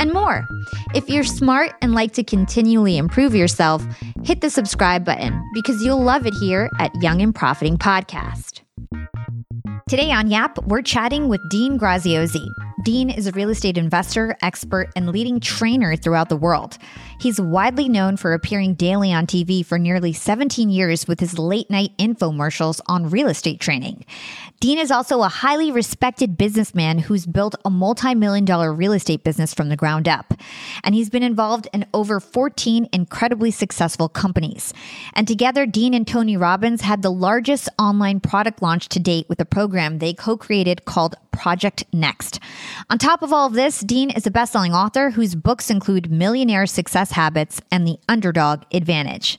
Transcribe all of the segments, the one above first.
and more. If you're smart and like to continually improve yourself, hit the subscribe button because you'll love it here at Young and Profiting Podcast. Today on Yap, we're chatting with Dean Graziosi. Dean is a real estate investor, expert, and leading trainer throughout the world. He's widely known for appearing daily on TV for nearly 17 years with his late night infomercials on real estate training. Dean is also a highly respected businessman who's built a multi million dollar real estate business from the ground up. And he's been involved in over 14 incredibly successful companies. And together, Dean and Tony Robbins had the largest online product launch to date with a program they co created called Project Next. On top of all of this, Dean is a best selling author whose books include Millionaire Success Habits and The Underdog Advantage.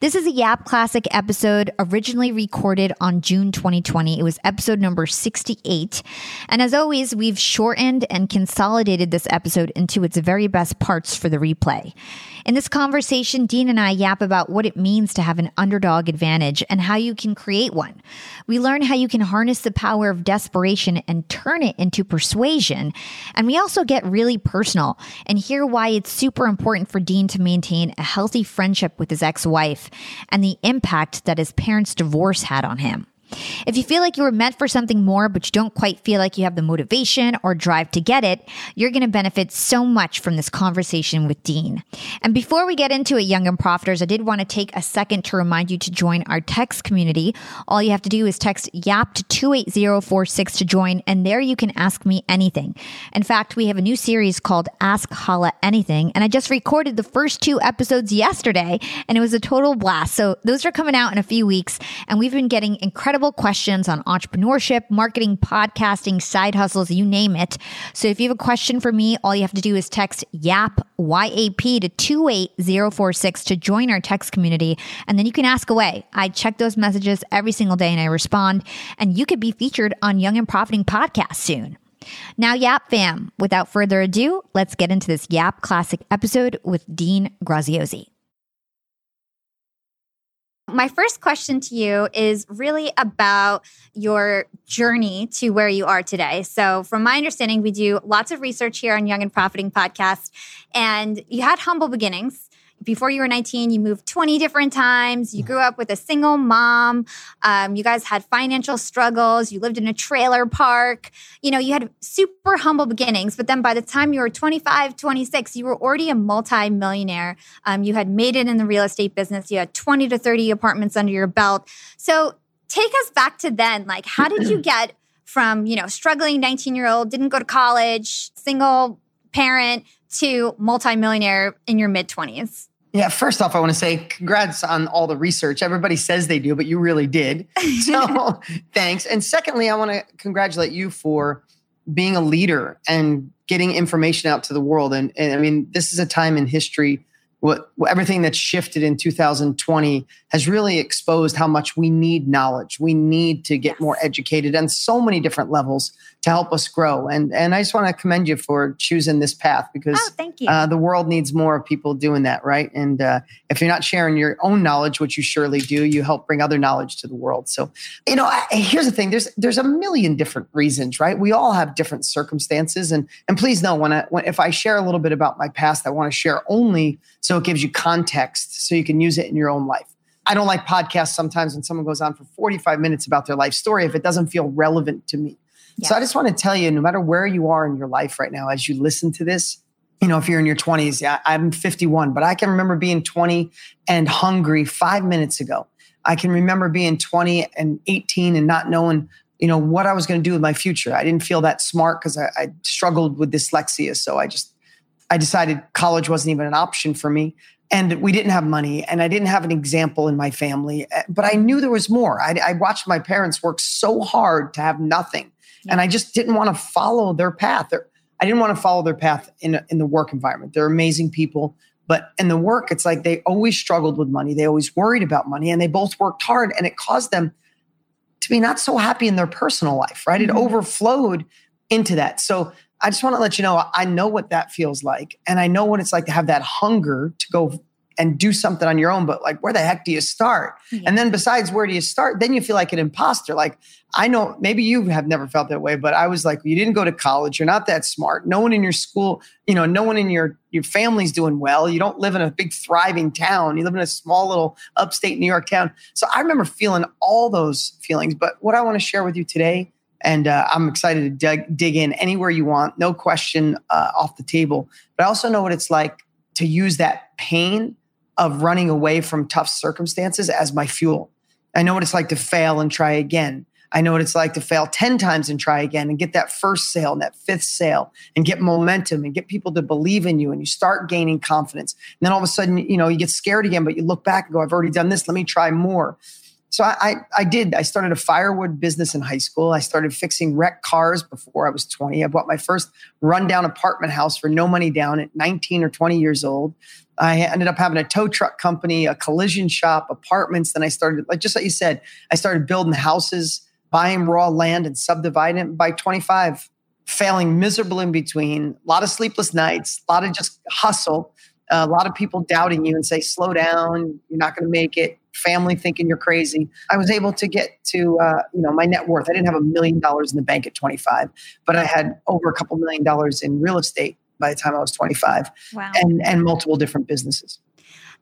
This is a Yap Classic episode originally recorded on June 2020. It was episode number 68. And as always, we've shortened and consolidated this episode into its very best parts for the replay. In this conversation, Dean and I yap about what it means to have an underdog advantage and how you can create one. We learn how you can harness the power of desperation and turn it into persuasion. And we also get really personal and hear why it's super important for Dean to maintain a healthy friendship with his ex wife and the impact that his parents' divorce had on him. If you feel like you were meant for something more, but you don't quite feel like you have the motivation or drive to get it, you're going to benefit so much from this conversation with Dean. And before we get into it, Young and Profiters, I did want to take a second to remind you to join our text community. All you have to do is text YAP to 28046 to join, and there you can ask me anything. In fact, we have a new series called Ask Hala Anything, and I just recorded the first two episodes yesterday, and it was a total blast. So those are coming out in a few weeks, and we've been getting incredible incredible questions on entrepreneurship, marketing, podcasting, side hustles, you name it. So if you have a question for me, all you have to do is text YAP, Y-A-P to 28046 to join our text community. And then you can ask away. I check those messages every single day and I respond. And you could be featured on Young and Profiting podcast soon. Now, Yap fam, without further ado, let's get into this Yap Classic episode with Dean Graziosi my first question to you is really about your journey to where you are today. So, from my understanding, we do lots of research here on Young and Profiting podcast, and you had humble beginnings before you were 19, you moved 20 different times. You grew up with a single mom. Um, you guys had financial struggles. You lived in a trailer park. You know, you had super humble beginnings. But then by the time you were 25, 26, you were already a multi-millionaire. Um, you had made it in the real estate business. You had 20 to 30 apartments under your belt. So take us back to then. Like, how did you get from, you know, struggling 19 year old, didn't go to college, single parent to multimillionaire in your mid 20s? Yeah, first off, I want to say congrats on all the research. Everybody says they do, but you really did. So thanks. And secondly, I want to congratulate you for being a leader and getting information out to the world. And, and I mean, this is a time in history what, everything that's shifted in 2020 has really exposed how much we need knowledge. We need to get yes. more educated on so many different levels to help us grow. And and I just want to commend you for choosing this path because oh, thank you. Uh, the world needs more of people doing that, right? And uh, if you're not sharing your own knowledge, which you surely do, you help bring other knowledge to the world. So, you know, I, here's the thing: there's there's a million different reasons, right? We all have different circumstances, and and please know when I when, if I share a little bit about my past, I want to share only so it gives you context so you can use it in your own life. I don't like podcasts sometimes when someone goes on for 45 minutes about their life story if it doesn't feel relevant to me. Yeah. So I just want to tell you no matter where you are in your life right now, as you listen to this, you know, if you're in your 20s, yeah, I'm 51, but I can remember being 20 and hungry five minutes ago. I can remember being 20 and 18 and not knowing, you know, what I was going to do with my future. I didn't feel that smart because I, I struggled with dyslexia. So I just, I decided college wasn't even an option for me. And we didn't have money, and I didn't have an example in my family. Eh, but I knew there was more. I, I watched my parents work so hard to have nothing, yeah. and I just didn't want to follow their path. They're, I didn't want to follow their path in, in the work environment. They're amazing people. But in the work, it's like they always struggled with money. They always worried about money and they both worked hard and it caused them to be not so happy in their personal life, right? Mm-hmm. It overflowed into that. So I just want to let you know I know what that feels like. And I know what it's like to have that hunger to go and do something on your own but like where the heck do you start? Yeah. and then besides where do you start then you feel like an imposter. Like i know maybe you have never felt that way but i was like you didn't go to college. You're not that smart. No one in your school you know no one in your your family's doing well. You don't live in a big thriving town. You live in a small little upstate new york town. So i remember feeling all those feelings but what i want to share with you today and uh, i'm excited to dig, dig in anywhere you want no question uh, off the table. But i also know what it's like to use that pain of running away from tough circumstances as my fuel. I know what it's like to fail and try again. I know what it's like to fail 10 times and try again and get that first sale and that fifth sale and get momentum and get people to believe in you and you start gaining confidence. And then all of a sudden, you know, you get scared again, but you look back and go, I've already done this. Let me try more. So I, I, I did. I started a firewood business in high school. I started fixing wrecked cars before I was 20. I bought my first rundown apartment house for no money down at 19 or 20 years old. I ended up having a tow truck company, a collision shop, apartments. Then I started, like just like you said, I started building houses, buying raw land and subdividing it. By 25, failing miserable in between, a lot of sleepless nights, a lot of just hustle, a lot of people doubting you and say, slow down, you're not going to make it. Family thinking you're crazy. I was able to get to, uh, you know, my net worth. I didn't have a million dollars in the bank at 25, but I had over a couple million dollars in real estate by the time I was 25 wow. and, and multiple different businesses.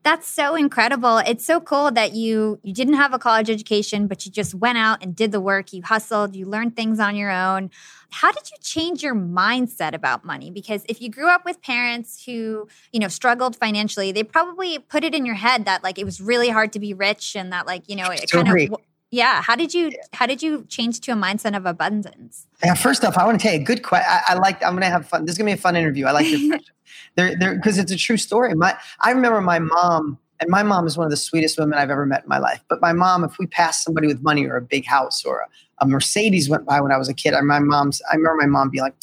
That's so incredible. It's so cool that you you didn't have a college education, but you just went out and did the work. You hustled, you learned things on your own. How did you change your mindset about money? Because if you grew up with parents who, you know, struggled financially, they probably put it in your head that like it was really hard to be rich and that like, you know, it kind of yeah. How did you how did you change to a mindset of abundance? Yeah, first off, I want to tell you a good question. I, I like I'm gonna have fun. This is gonna be a fun interview. I like this question. there there because it's a true story. My I remember my mom, and my mom is one of the sweetest women I've ever met in my life. But my mom, if we passed somebody with money or a big house or a, a Mercedes went by when I was a kid, I my mom's I remember my mom being like,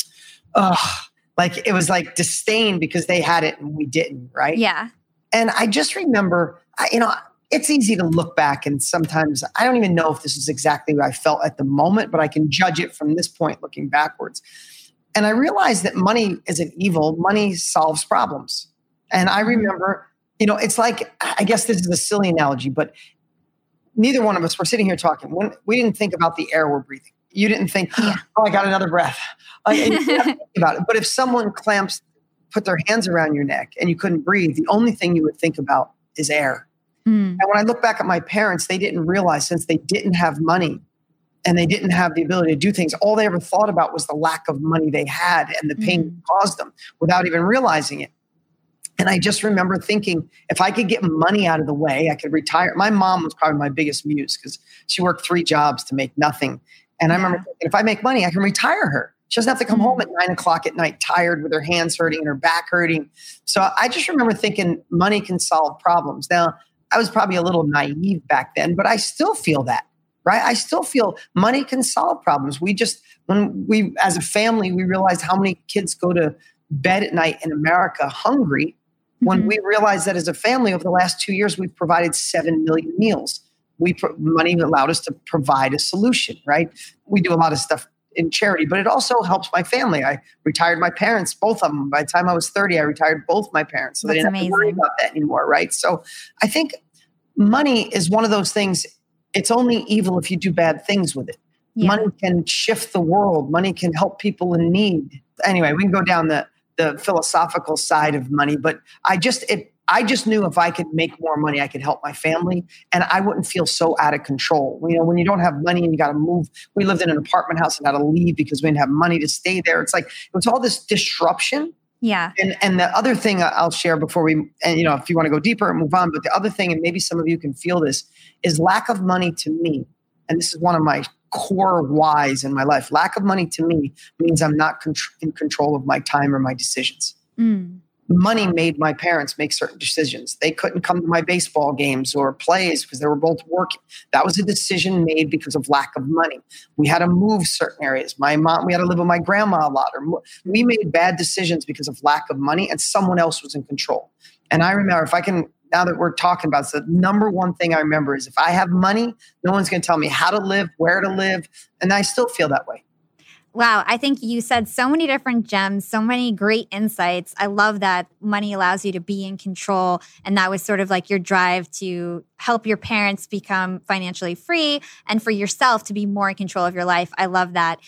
oh, like it was like disdain because they had it and we didn't, right? Yeah. And I just remember, I, you know, it's easy to look back and sometimes I don't even know if this is exactly what I felt at the moment, but I can judge it from this point looking backwards. And I realized that money isn't evil, money solves problems. And I mm-hmm. remember, you know, it's like, I guess this is a silly analogy, but neither one of us were sitting here talking. When, we didn't think about the air we're breathing. You didn't think, yeah. oh, I got another breath. about it. But if someone clamps, put their hands around your neck and you couldn't breathe, the only thing you would think about is air. Mm. And when I look back at my parents, they didn't realize since they didn't have money and they didn't have the ability to do things, all they ever thought about was the lack of money they had and the pain mm. caused them without even realizing it. And I just remember thinking, if I could get money out of the way, I could retire. My mom was probably my biggest muse because she worked three jobs to make nothing. And I remember thinking, if I make money, I can retire her. She doesn't have to come mm. home at nine o'clock at night tired with her hands hurting and her back hurting. So I just remember thinking money can solve problems. Now, I was probably a little naive back then, but I still feel that, right? I still feel money can solve problems. We just, when we, as a family, we realized how many kids go to bed at night in America hungry. When mm-hmm. we realized that as a family over the last two years, we've provided 7 million meals. We money allowed us to provide a solution, right? We do a lot of stuff in charity, but it also helps my family. I retired my parents, both of them. By the time I was 30, I retired both my parents. So That's they didn't amazing. have to worry about that anymore, right? So I think money is one of those things, it's only evil if you do bad things with it. Yeah. Money can shift the world, money can help people in need. Anyway, we can go down the the philosophical side of money, but I just it I just knew if I could make more money, I could help my family and I wouldn't feel so out of control. You know, when you don't have money and you got to move, we lived in an apartment house and had to leave because we didn't have money to stay there. It's like, it was all this disruption. Yeah. And and the other thing I'll share before we and you know if you want to go deeper and move on, but the other thing and maybe some of you can feel this is lack of money to me. And this is one of my core whys in my life. Lack of money to me means I'm not in control of my time or my decisions. Mm money made my parents make certain decisions. They couldn't come to my baseball games or plays because they were both working. That was a decision made because of lack of money. We had to move certain areas. My mom, we had to live with my grandma a lot. Or we made bad decisions because of lack of money, and someone else was in control. And I remember if I can now that we're talking about this, the number one thing I remember is if I have money, no one's going to tell me how to live, where to live, and I still feel that way. Wow, I think you said so many different gems, so many great insights. I love that money allows you to be in control. And that was sort of like your drive to help your parents become financially free and for yourself to be more in control of your life. I love that.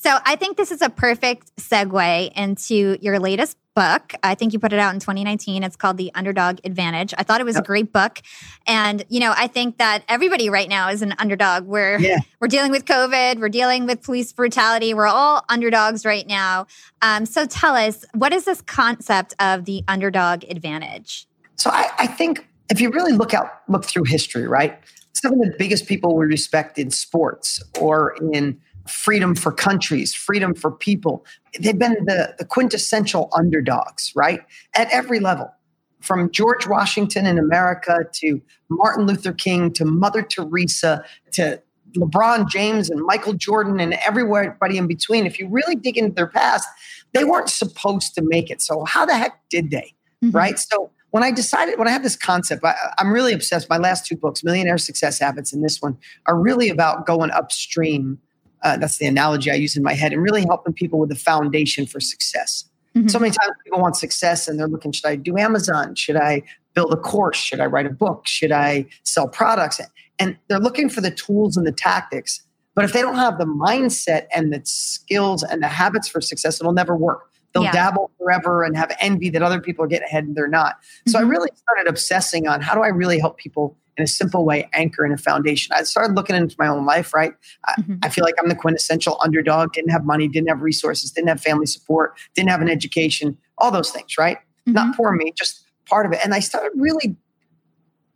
So I think this is a perfect segue into your latest book. I think you put it out in 2019. It's called The Underdog Advantage. I thought it was yep. a great book. And, you know, I think that everybody right now is an underdog. We're yeah. we're dealing with COVID, we're dealing with police brutality. We're all underdogs right now. Um, so tell us, what is this concept of the underdog advantage? So I, I think if you really look out look through history, right? Some of the biggest people we respect in sports or in freedom for countries, freedom for people. They've been the, the quintessential underdogs, right? At every level, from George Washington in America to Martin Luther King to Mother Teresa to LeBron James and Michael Jordan and everybody in between. If you really dig into their past, they weren't supposed to make it. So, how the heck did they? Mm-hmm. Right? So, when I decided, when I had this concept, I, am really obsessed. My last two books, Millionaire Success Habits and this one, are really about going upstream uh, that's the analogy I use in my head, and really helping people with the foundation for success. Mm-hmm. So many times people want success and they're looking, should I do Amazon? Should I build a course? Should I write a book? Should I sell products? And they're looking for the tools and the tactics. But if they don't have the mindset and the skills and the habits for success, it'll never work. They'll yeah. dabble forever and have envy that other people are getting ahead and they're not. So mm-hmm. I really started obsessing on how do I really help people in a simple way anchor in a foundation. I started looking into my own life, right? Mm-hmm. I, I, feel like I'm the quintessential underdog, didn't have money, didn't have resources, didn't have family support, didn't have an education, all those things, right? Mm-hmm. Not poor me, just part of it. And I started really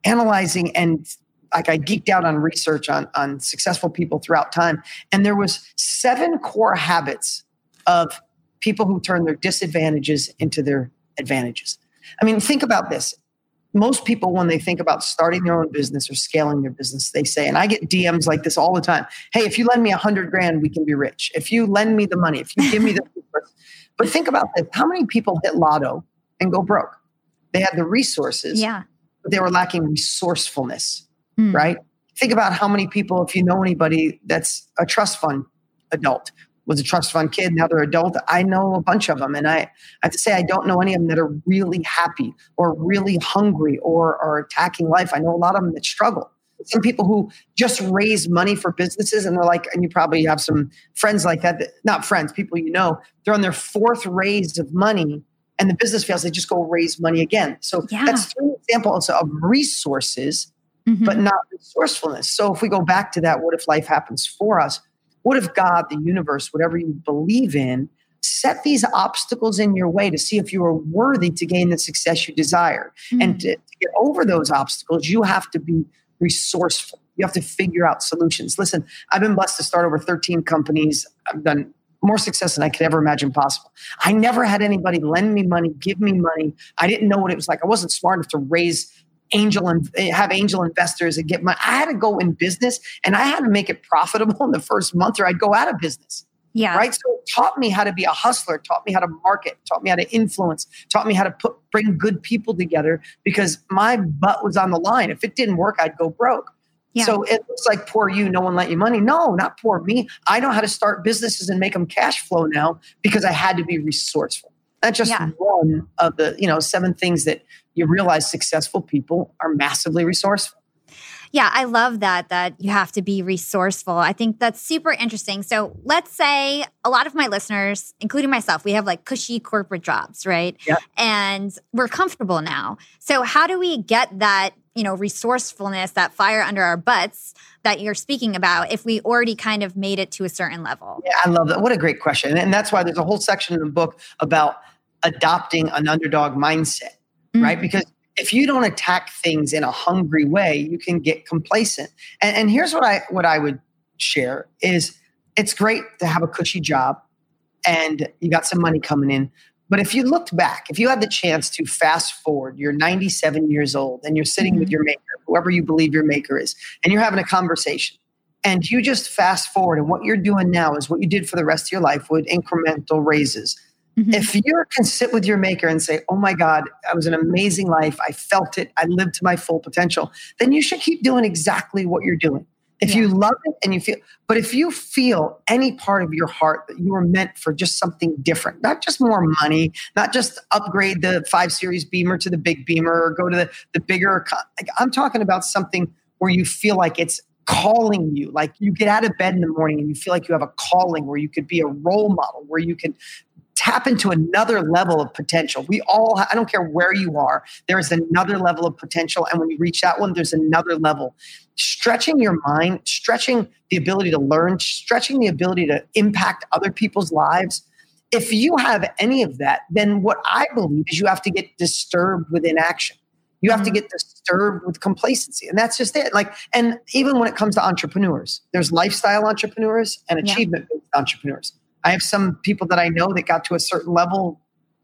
analyzing and like I geeked out on research on, on successful people throughout time. And there was seven core habits of people who turn their disadvantages into their advantages. I mean, think about this most people when they think about starting their own business or scaling their business they say and i get dms like this all the time hey if you lend me a hundred grand we can be rich. If you lend me the money if you give me the but think about this how many people hit lotto and go broke? They had the resources yeah. but they were lacking resourcefulness mm. right? Think about how many people if you know anybody that's a trust fund adult was a trust fund kid. Now they're adult. I know a bunch of them. And I, I have to say, I don't know any of them that are really happy or really hungry or are attacking life. I know a lot of them that struggle. Some people who just raise money for businesses and they're like, and you probably have some friends like that, that not friends, people you know, they're on their fourth raise of money and the business fails, they just go raise money again. So yeah. that's three examples of resources, mm-hmm. but not resourcefulness. So if we go back to that, what if life happens for us? What if God, the universe, whatever you believe in, set these obstacles in your way to see if you are worthy to gain the success you desire? Mm. And to, to get over those obstacles, you have to be resourceful. You have to figure out solutions. Listen, I've been blessed to start over 13 companies. I've done more success than I could ever imagine possible. I never had anybody lend me money, give me money. I didn't know what it was like. I wasn't smart enough to raise angel and have angel investors and get my I had to go in business and I had to make it profitable in the first month or I'd go out of business. Yeah. Right. So it taught me how to be a hustler, taught me how to market, taught me how to influence, taught me how to put bring good people together because my butt was on the line. If it didn't work, I'd go broke. Yeah. So it looks like poor you, no one lent you money. No, not poor me. I know how to start businesses and make them cash flow now because I had to be resourceful. That's just yeah. one of the, you know, seven things that you realize successful people are massively resourceful. Yeah, I love that that you have to be resourceful. I think that's super interesting. So, let's say a lot of my listeners, including myself, we have like cushy corporate jobs, right? Yep. And we're comfortable now. So, how do we get that, you know, resourcefulness, that fire under our butts that you're speaking about if we already kind of made it to a certain level? Yeah, I love that. What a great question. And that's why there's a whole section in the book about adopting an underdog mindset, mm-hmm. right? Because if you don't attack things in a hungry way, you can get complacent. And, and here's what I what I would share is it's great to have a cushy job and you got some money coming in. But if you looked back, if you had the chance to fast forward, you're 97 years old and you're sitting mm-hmm. with your maker, whoever you believe your maker is, and you're having a conversation. And you just fast forward, and what you're doing now is what you did for the rest of your life with incremental raises. Mm-hmm. If you can sit with your maker and say, Oh my God, I was an amazing life. I felt it. I lived to my full potential, then you should keep doing exactly what you're doing. If yeah. you love it and you feel, but if you feel any part of your heart that you were meant for just something different, not just more money, not just upgrade the five series beamer to the big beamer or go to the, the bigger, like I'm talking about something where you feel like it's calling you, like you get out of bed in the morning and you feel like you have a calling where you could be a role model, where you can tap into another level of potential. We all, I don't care where you are, there is another level of potential. And when you reach that one, there's another level. Stretching your mind, stretching the ability to learn, stretching the ability to impact other people's lives. If you have any of that, then what I believe is you have to get disturbed with inaction. You have to mm-hmm. get disturbed with complacency. And that's just it. Like, and even when it comes to entrepreneurs, there's lifestyle entrepreneurs and achievement yeah. entrepreneurs I have some people that I know that got to a certain level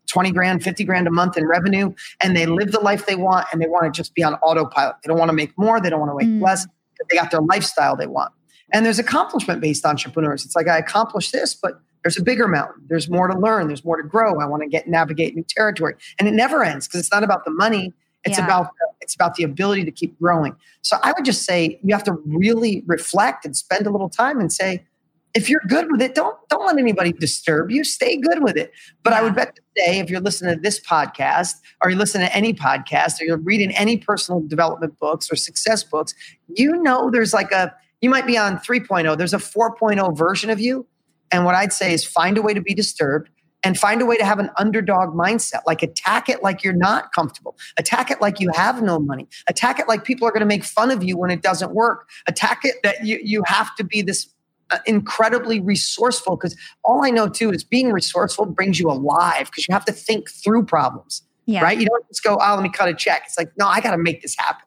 20 grand, 50 grand a month in revenue, and they live the life they want and they want to just be on autopilot. They don't want to make more, they don't want to make mm. less, they got their lifestyle they want. And there's accomplishment based entrepreneurs. It's like I accomplished this, but there's a bigger mountain. There's more to learn. There's more to grow. I want to get navigate new territory, and it never ends because it's not about the money. It's yeah. about it's about the ability to keep growing. So I would just say you have to really reflect and spend a little time and say, if you're good with it, don't don't let anybody disturb you. Stay good with it. But. I would bet today, if you're listening to this podcast, or you're listening to any podcast, or you're reading any personal development books or success books, you know there's like a you might be on 3.0. There's a 4.0 version of you. And what I'd say is find a way to be disturbed and find a way to have an underdog mindset. Like attack it like you're not comfortable. Attack it like you have no money. Attack it like people are going to make fun of you when it doesn't work. Attack it that you, you have to be this uh, incredibly resourceful because all I know too is being resourceful brings you alive because you have to think through problems. Yeah. Right? You don't just go, oh, let me cut a check. It's like, no, I got to make this happen.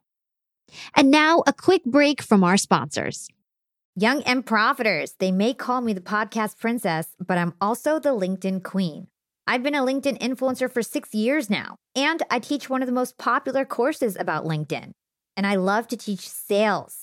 And now a quick break from our sponsors. Young and Profiters, they may call me the podcast princess, but I'm also the LinkedIn queen. I've been a LinkedIn influencer for six years now, and I teach one of the most popular courses about LinkedIn. And I love to teach sales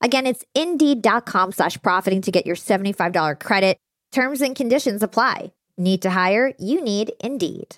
Again, it's indeed.com slash profiting to get your $75 credit. Terms and conditions apply. Need to hire? You need Indeed.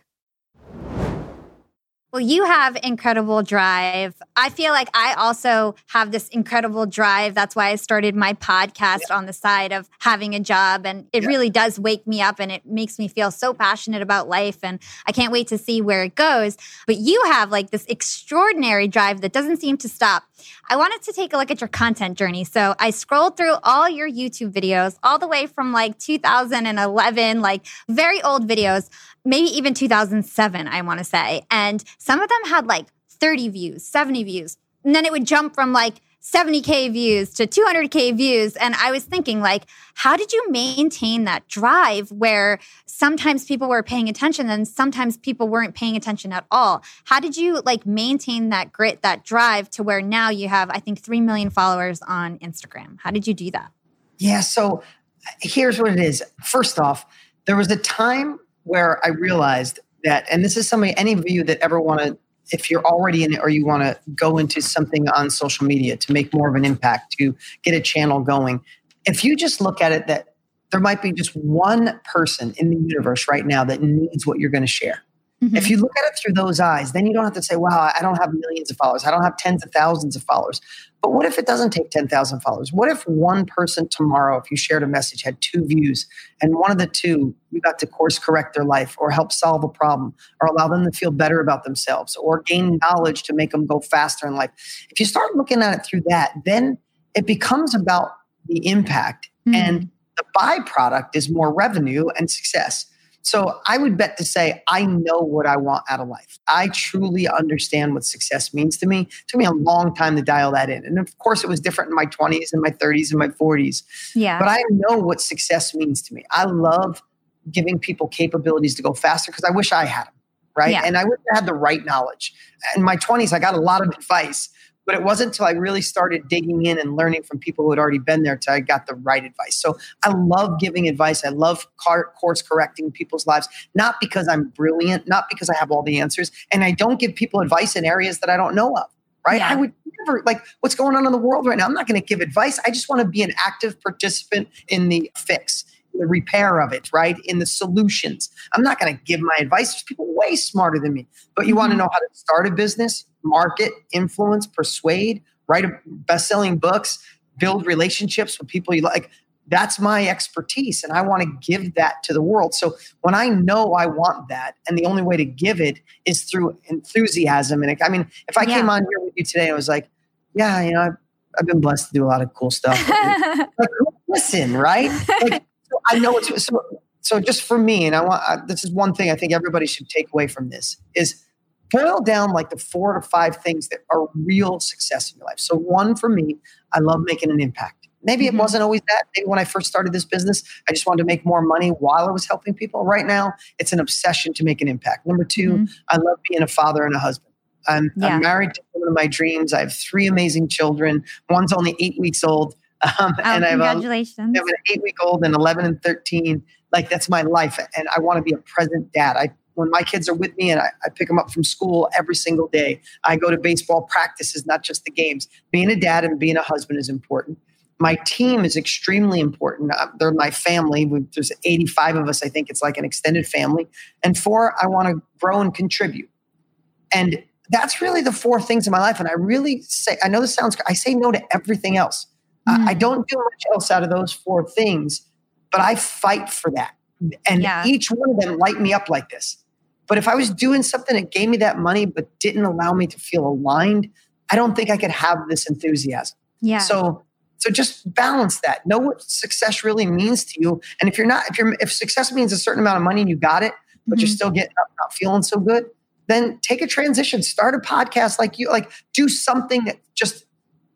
Well, you have incredible drive. I feel like I also have this incredible drive. That's why I started my podcast yeah. on the side of having a job. And it yeah. really does wake me up and it makes me feel so passionate about life. And I can't wait to see where it goes. But you have like this extraordinary drive that doesn't seem to stop. I wanted to take a look at your content journey. So I scrolled through all your YouTube videos, all the way from like 2011, like very old videos maybe even 2007, I want to say. And some of them had like 30 views, 70 views. And then it would jump from like 70K views to 200K views. And I was thinking, like, how did you maintain that drive where sometimes people were paying attention and sometimes people weren't paying attention at all? How did you like maintain that grit, that drive to where now you have, I think, 3 million followers on Instagram? How did you do that? Yeah. So uh, here's what it is. First off, there was a time where I realized that, and this is something any of you that ever want to, if you're already in it or you want to go into something on social media to make more of an impact, to get a channel going, if you just look at it that there might be just one person in the universe right now that needs what you're going to share. Mm-hmm. If you look at it through those eyes, then you don't have to say, wow, I don't have millions of followers. I don't have tens of thousands of followers. But what if it doesn't take 10,000 followers? What if one person tomorrow, if you shared a message, had two views, and one of the two you got to course correct their life or help solve a problem or allow them to feel better about themselves or gain knowledge to make them go faster in life? If you start looking at it through that, then it becomes about the impact. Mm-hmm. And the byproduct is more revenue and success. So I would bet to say I know what I want out of life. I truly understand what success means to me. It took me a long time to dial that in. And of course, it was different in my 20s and my 30s and my 40s. Yeah. But I know what success means to me. I love giving people capabilities to go faster because I wish I had them. Right. Yeah. And I wish I had the right knowledge. In my 20s, I got a lot of advice but it wasn't until I really started digging in and learning from people who had already been there till I got the right advice. So I love giving advice. I love course correcting people's lives, not because I'm brilliant, not because I have all the answers. And I don't give people advice in areas that I don't know of, right? Yeah. I would never, like, what's going on in the world right now? I'm not going to give advice. I just want to be an active participant in the fix the repair of it, right? In the solutions. I'm not going to give my advice. There's people way smarter than me. But you mm-hmm. want to know how to start a business, market, influence, persuade, write best-selling books, build relationships with people you like. That's my expertise, and I want to give that to the world. So when I know I want that, and the only way to give it is through enthusiasm. And I mean, if I yeah. came on here with you today, I was like, "Yeah, you know, I've, I've been blessed to do a lot of cool stuff." like, listen, right? Like, I know it's so. So just for me, and I want uh, this is one thing I think everybody should take away from this is boil down like the four to five things that are real success in your life. So one for me, I love making an impact. Maybe mm-hmm. it wasn't always that. Maybe when I first started this business, I just wanted to make more money while I was helping people. Right now, it's an obsession to make an impact. Number 2 mm-hmm. I love being a father and a husband. I'm, yeah. I'm married to one of my dreams. I have three amazing children. One's only eight weeks old. Um, oh, and I have, a, I have an eight week old and 11 and 13. Like that's my life. And I want to be a present dad. I, when my kids are with me and I, I pick them up from school every single day, I go to baseball practices, not just the games. Being a dad and being a husband is important. My team is extremely important. Uh, they're my family. There's 85 of us. I think it's like an extended family. And four, I want to grow and contribute. And that's really the four things in my life. And I really say, I know this sounds, I say no to everything else. Mm. I don't do much else out of those four things, but I fight for that. And yeah. each one of them light me up like this. But if I was doing something that gave me that money but didn't allow me to feel aligned, I don't think I could have this enthusiasm. Yeah. So so just balance that. Know what success really means to you. And if you're not, if you're if success means a certain amount of money and you got it, but mm-hmm. you're still getting up, not feeling so good, then take a transition. Start a podcast like you like do something that just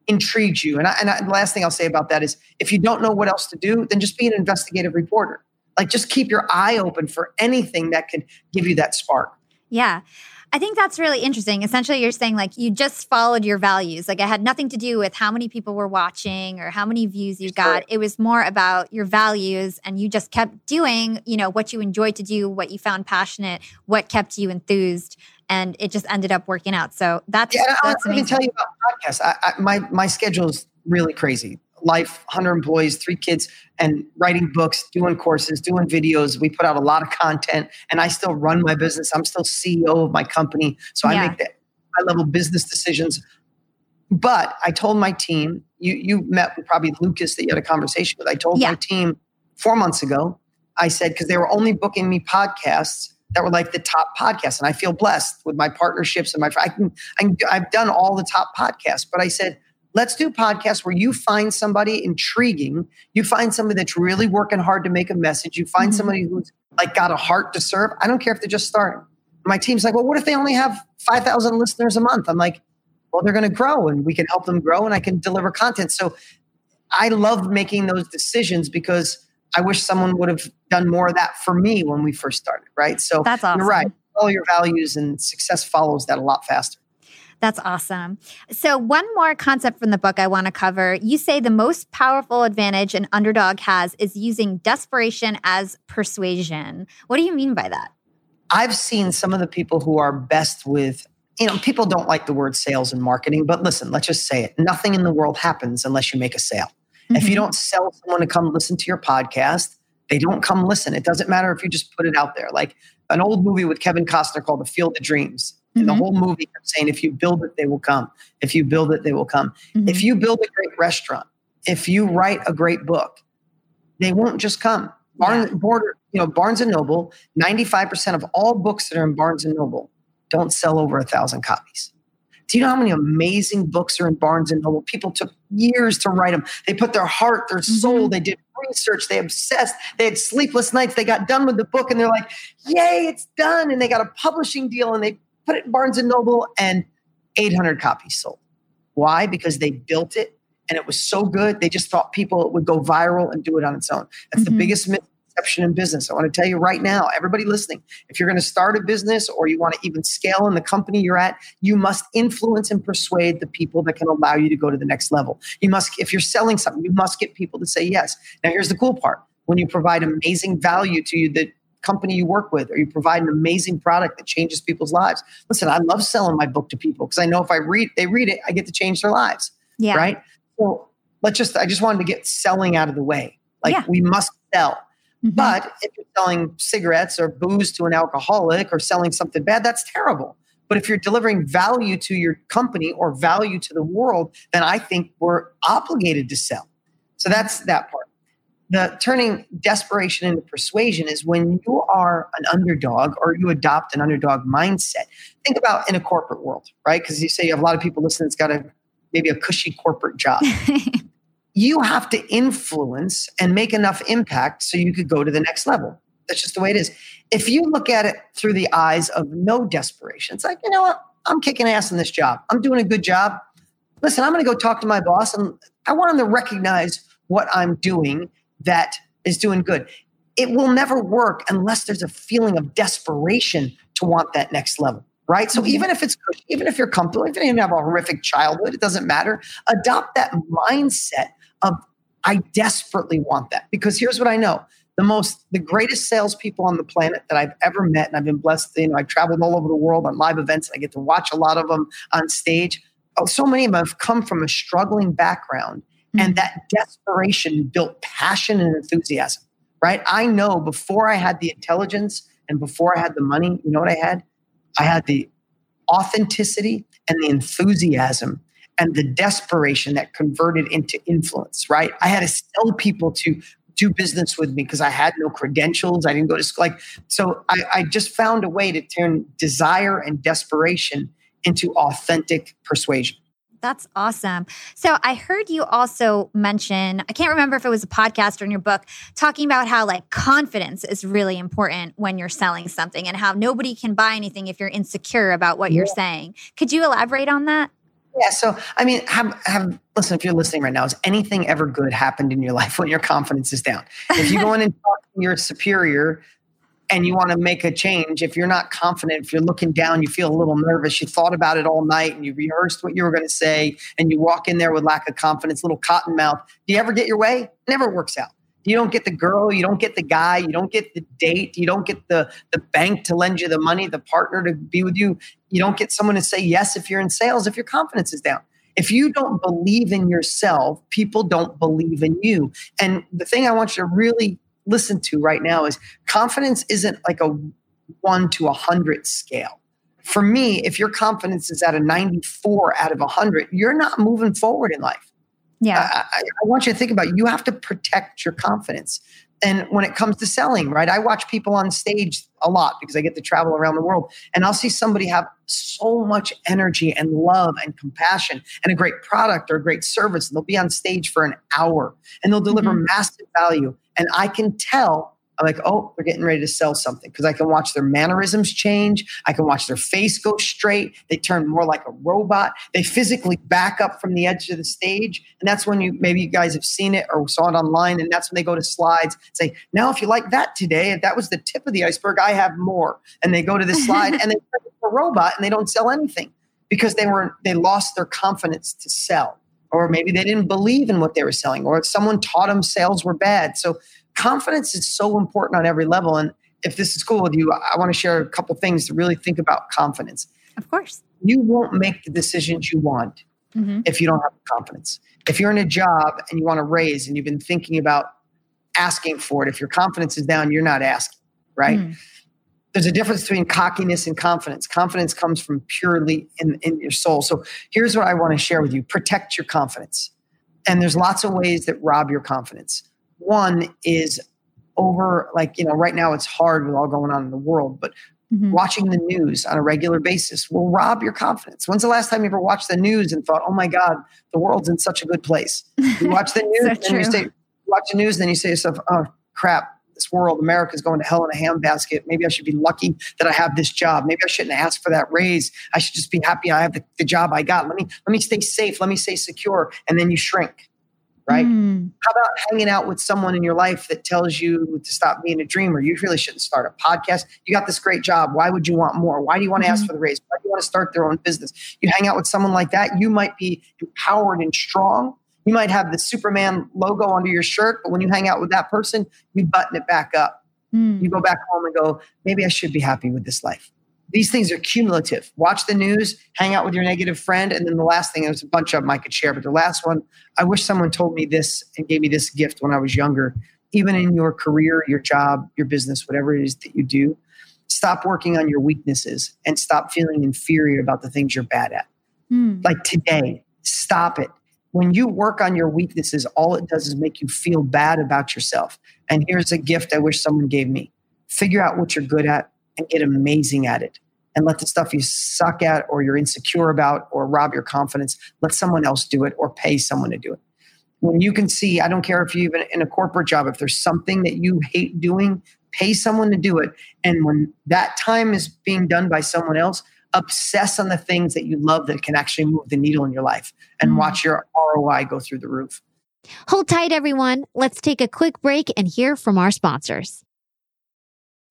intrigues you. And, I, and I, the last thing I'll say about that is if you don't know what else to do, then just be an investigative reporter. Like just keep your eye open for anything that could give you that spark. Yeah. I think that's really interesting. Essentially, you're saying like you just followed your values. Like it had nothing to do with how many people were watching or how many views you got. It was more about your values and you just kept doing, you know, what you enjoyed to do, what you found passionate, what kept you enthused. And it just ended up working out. So that's, yeah, that's I. Let me tell you about podcasts. I, I, my, my schedule is really crazy life 100 employees three kids and writing books doing courses doing videos we put out a lot of content and i still run my business i'm still ceo of my company so yeah. i make the high level business decisions but i told my team you you met with probably lucas that you had a conversation with i told yeah. my team four months ago i said because they were only booking me podcasts that were like the top podcasts and i feel blessed with my partnerships and my I can, I can i've done all the top podcasts but i said Let's do podcasts where you find somebody intriguing. You find somebody that's really working hard to make a message. You find mm-hmm. somebody who's like got a heart to serve. I don't care if they're just starting. My team's like, well, what if they only have 5,000 listeners a month? I'm like, well, they're going to grow and we can help them grow and I can deliver content. So I love making those decisions because I wish someone would have done more of that for me when we first started. Right. So that's awesome. you're right. All your values and success follows that a lot faster. That's awesome. So, one more concept from the book I want to cover. You say the most powerful advantage an underdog has is using desperation as persuasion. What do you mean by that? I've seen some of the people who are best with, you know, people don't like the word sales and marketing, but listen, let's just say it. Nothing in the world happens unless you make a sale. Mm-hmm. If you mm-hmm. don't sell someone to come listen to your podcast, they don't come listen. It doesn't matter if you just put it out there. Like an old movie with Kevin Costner called The Field of Dreams. And mm-hmm. the whole movie kept saying, if you build it, they will come. If you build it, they will come. Mm-hmm. If you build a great restaurant, if you write a great book, they won't just come. Barnes, yeah. Border, you know, Barnes and Noble, 95% of all books that are in Barnes and Noble don't sell over a thousand copies. Do you know how many amazing books are in Barnes and Noble? People took years to write them. They put their heart, their soul, mm-hmm. they did research, they obsessed, they had sleepless nights. They got done with the book and they're like, yay, it's done. And they got a publishing deal and they put it in Barnes and Noble, and 800 copies sold. Why? Because they built it and it was so good. They just thought people would go viral and do it on its own. That's mm-hmm. the biggest in business. I want to tell you right now, everybody listening, if you're going to start a business or you want to even scale in the company you're at, you must influence and persuade the people that can allow you to go to the next level. You must, if you're selling something, you must get people to say yes. Now, here's the cool part when you provide amazing value to you that company you work with or you provide an amazing product that changes people's lives. Listen, I love selling my book to people because I know if I read they read it, I get to change their lives. Yeah. Right. So let's just I just wanted to get selling out of the way. Like yeah. we must sell. Mm-hmm. But if you're selling cigarettes or booze to an alcoholic or selling something bad, that's terrible. But if you're delivering value to your company or value to the world, then I think we're obligated to sell. So that's that part the turning desperation into persuasion is when you are an underdog or you adopt an underdog mindset. Think about in a corporate world, right? Because you say you have a lot of people listening that's got a maybe a cushy corporate job. you have to influence and make enough impact so you could go to the next level. That's just the way it is. If you look at it through the eyes of no desperation, it's like, you know what? I'm kicking ass in this job. I'm doing a good job. Listen, I'm going to go talk to my boss and I want him to recognize what I'm doing that is doing good. It will never work unless there's a feeling of desperation to want that next level, right? So mm-hmm. even if it's even if you're comfortable, even if you have a horrific childhood, it doesn't matter. Adopt that mindset of I desperately want that because here's what I know: the most, the greatest salespeople on the planet that I've ever met, and I've been blessed. You know, I've traveled all over the world on live events, and I get to watch a lot of them on stage. Oh, so many of them have come from a struggling background Mm-hmm. And that desperation built passion and enthusiasm, right? I know before I had the intelligence and before I had the money, you know what I had? I had the authenticity and the enthusiasm and the desperation that converted into influence, right? I had to sell people to do business with me because I had no credentials. I didn't go to school. Like, so I, I just found a way to turn desire and desperation into authentic persuasion. That's awesome. So I heard you also mention, I can't remember if it was a podcast or in your book, talking about how like confidence is really important when you're selling something and how nobody can buy anything if you're insecure about what yeah. you're saying. Could you elaborate on that? Yeah. So, I mean, have, have, listen, if you're listening right now, has anything ever good happened in your life when your confidence is down? If you go in and talk to your superior and you want to make a change, if you're not confident, if you're looking down, you feel a little nervous, you thought about it all night and you rehearsed what you were going to say, and you walk in there with lack of confidence, little cotton mouth, do you ever get your way? Never works out. You don't get the girl, you don't get the guy, you don't get the date, you don't get the, the bank to lend you the money, the partner to be with you. You don't get someone to say yes if you're in sales, if your confidence is down. If you don't believe in yourself, people don't believe in you. And the thing I want you to really listen to right now is confidence isn't like a one to a hundred scale. For me, if your confidence is at a 94 out of 100, you're not moving forward in life. Yeah. I, I, I want you to think about it. you have to protect your confidence. And when it comes to selling, right? I watch people on stage a lot because I get to travel around the world and I'll see somebody have so much energy and love and compassion and a great product or a great service. And they'll be on stage for an hour and they'll deliver mm-hmm. massive value. And I can tell I'm like, oh, they're getting ready to sell something because I can watch their mannerisms change. I can watch their face go straight. They turn more like a robot. They physically back up from the edge of the stage. And that's when you maybe you guys have seen it or saw it online. And that's when they go to slides, say, now if you like that today, if that was the tip of the iceberg, I have more. And they go to the slide and they turn a robot and they don't sell anything because they were they lost their confidence to sell. Or maybe they didn't believe in what they were selling, or someone taught them sales were bad. So confidence is so important on every level. And if this is cool with you, I want to share a couple things to really think about confidence. Of course. You won't make the decisions you want mm-hmm. if you don't have confidence. If you're in a job and you want to raise and you've been thinking about asking for it, if your confidence is down, you're not asking, right? Mm. There's a difference between cockiness and confidence. Confidence comes from purely in, in your soul. So here's what I want to share with you protect your confidence. And there's lots of ways that rob your confidence. One is over, like, you know, right now it's hard with all going on in the world, but mm-hmm. watching the news on a regular basis will rob your confidence. When's the last time you ever watched the news and thought, oh my God, the world's in such a good place? You watch the news so and you say, watch the news, and then you say to yourself, oh crap, this world, America's going to hell in a handbasket. Maybe I should be lucky that I have this job. Maybe I shouldn't ask for that raise. I should just be happy I have the, the job I got. Let me let me stay safe. Let me stay secure. And then you shrink right? Mm. How about hanging out with someone in your life that tells you to stop being a dreamer? You really shouldn't start a podcast. You got this great job. Why would you want more? Why do you want to mm-hmm. ask for the raise? Why do you want to start their own business? You hang out with someone like that, you might be empowered and strong. You might have the Superman logo under your shirt, but when you hang out with that person, you button it back up. Mm. You go back home and go, maybe I should be happy with this life these things are cumulative. Watch the news, hang out with your negative friend, and then the last thing, there's a bunch of them I could share, but the last one, I wish someone told me this and gave me this gift when I was younger. Even in your career, your job, your business, whatever it is that you do, stop working on your weaknesses and stop feeling inferior about the things you're bad at. Mm. Like today, stop it. When you work on your weaknesses, all it does is make you feel bad about yourself. And here's a gift I wish someone gave me figure out what you're good at and get amazing at it and let the stuff you suck at or you're insecure about or rob your confidence let someone else do it or pay someone to do it. When you can see i don't care if you're even in a corporate job if there's something that you hate doing pay someone to do it. And when that time is being done by someone else obsess on the things that you love that can actually move the needle in your life and mm. watch your roi go through the roof. Hold tight everyone. Let's take a quick break and hear from our sponsors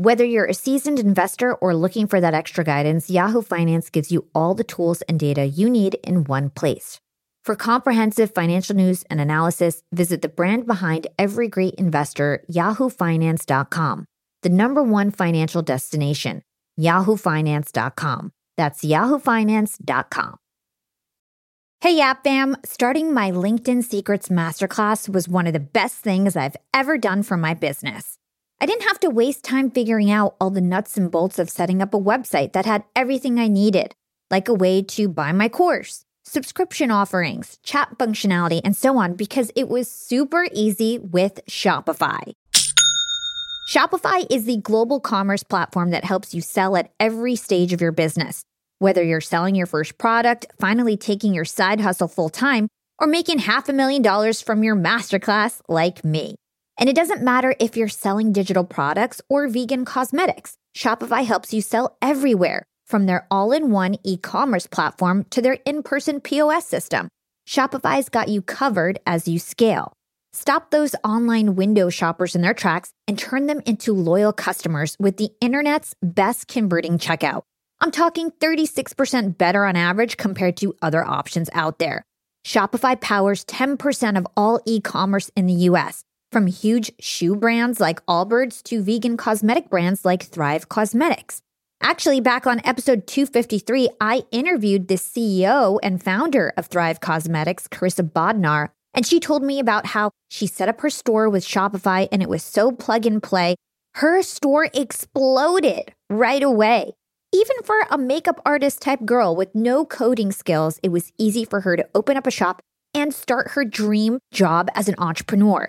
Whether you're a seasoned investor or looking for that extra guidance, Yahoo Finance gives you all the tools and data you need in one place. For comprehensive financial news and analysis, visit the brand behind every great investor, yahoofinance.com, the number one financial destination, yahoofinance.com. That's yahoofinance.com. Hey, Yap Fam! Starting my LinkedIn Secrets Masterclass was one of the best things I've ever done for my business. I didn't have to waste time figuring out all the nuts and bolts of setting up a website that had everything I needed, like a way to buy my course, subscription offerings, chat functionality, and so on, because it was super easy with Shopify. Shopify is the global commerce platform that helps you sell at every stage of your business whether you're selling your first product, finally taking your side hustle full time, or making half a million dollars from your masterclass like me. And it doesn't matter if you're selling digital products or vegan cosmetics, Shopify helps you sell everywhere, from their all in one e commerce platform to their in person POS system. Shopify's got you covered as you scale. Stop those online window shoppers in their tracks and turn them into loyal customers with the internet's best converting checkout. I'm talking 36% better on average compared to other options out there. Shopify powers 10% of all e commerce in the US, from huge shoe brands like Allbirds to vegan cosmetic brands like Thrive Causemetics. Actually, back on episode 253, I interviewed the CEO and founder of Thrive Causemetics, Karissa Bodnar, and she told me about how she set up her store with Shopify and it was so plug and play. Her store exploded right away. Even for a makeup artist type girl with no coding skills, it was easy for her to open up a shop and start her dream job as an entrepreneur.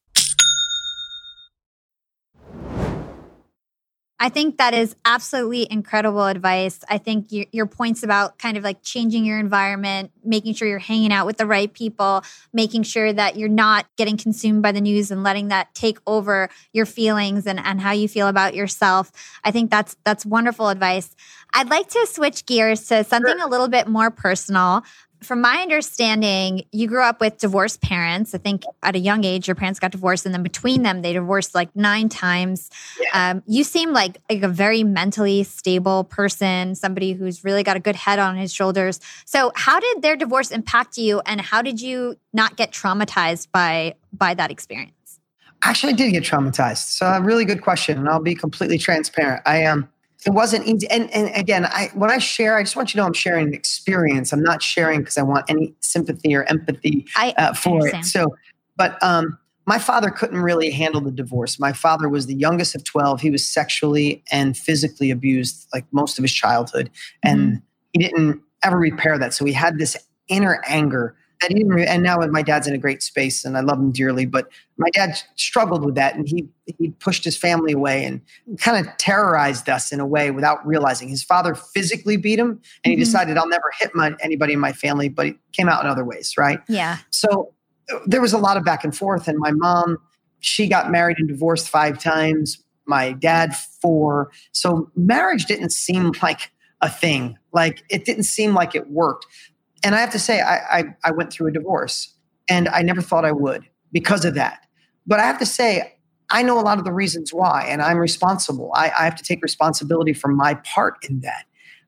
I think that is absolutely incredible advice. I think your, your, points about kind of like changing your environment, making sure you're hanging out with the right people, making sure that you're not getting consumed by the news and letting that take over your feelings and, and how you feel about yourself. I think that's that's wonderful advice. I'd like to switch gears to something sure. a little bit more personal from my understanding, you grew up with divorced parents. I think at a young age, your parents got divorced, and then between them, they divorced like nine times. Yeah. Um, you seem like, like a very mentally stable person, somebody who's really got a good head on his shoulders. So, how did their divorce impact you, and how did you not get traumatized by by that experience? Actually, I did get traumatized. So, a really good question, and I'll be completely transparent. I am. Um, it wasn't easy. And, and again, I, when I share, I just want you to know I'm sharing an experience. I'm not sharing because I want any sympathy or empathy uh, for it. So, but um, my father couldn't really handle the divorce. My father was the youngest of 12. He was sexually and physically abused like most of his childhood. And mm-hmm. he didn't ever repair that. So he had this inner anger that he didn't, and now my dad's in a great space and I love him dearly, but my dad struggled with that and he, he pushed his family away and kind of terrorized us in a way without realizing his father physically beat him and he mm-hmm. decided I'll never hit my, anybody in my family, but it came out in other ways. Right. Yeah. So there was a lot of back and forth and my mom she got married and divorced five times. My dad, four. So marriage didn't seem like a thing. Like it didn't seem like it worked. And I have to say, I, I, I went through a divorce and I never thought I would because of that. But I have to say, I know a lot of the reasons why, and I'm responsible. I, I have to take responsibility for my part in that.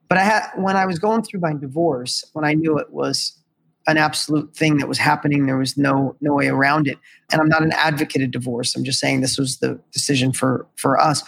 But I had when I was going through my divorce, when I knew it was an absolute thing that was happening, there was no no way around it. And I'm not an advocate of divorce. I'm just saying this was the decision for for us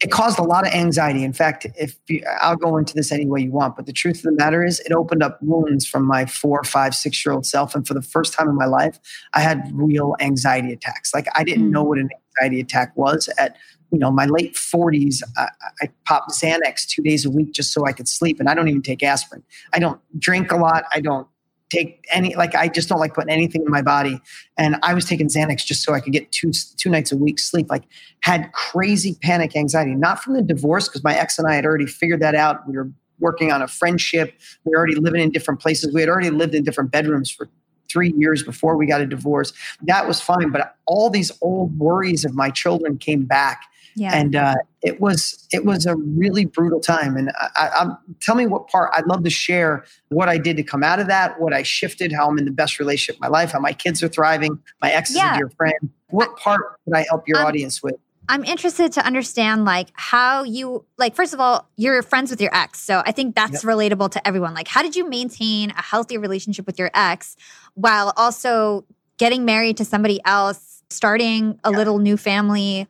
it caused a lot of anxiety. In fact, if you, I'll go into this any way you want, but the truth of the matter is, it opened up wounds from my four, five, six year old self. And for the first time in my life, I had real anxiety attacks. Like I didn't mm. know what an anxiety attack was at you know my late 40s. I, I popped Xanax two days a week just so I could sleep, and I don't even take aspirin. I don't drink a lot. I don't take any like I just don't like putting anything in my body. And I was taking Xanax just so I could get two two nights a week sleep. Like had crazy panic anxiety, not from the divorce because my ex and I had already figured that out. We were working on a friendship. We were already living in different places. We had already lived in different bedrooms for three years before we got a divorce. That was fine, but all these old worries of my children came back yeah. And uh, it was it was a really brutal time. And I, I, tell me what part I'd love to share what I did to come out of that, what I shifted, how I'm in the best relationship in my life, how my kids are thriving, my ex yeah. is a dear friend. What part could I help your um, audience with? I'm interested to understand like how you like first of all you're friends with your ex. So I think that's yep. relatable to everyone. Like how did you maintain a healthy relationship with your ex while also getting married to somebody else, starting a little new family?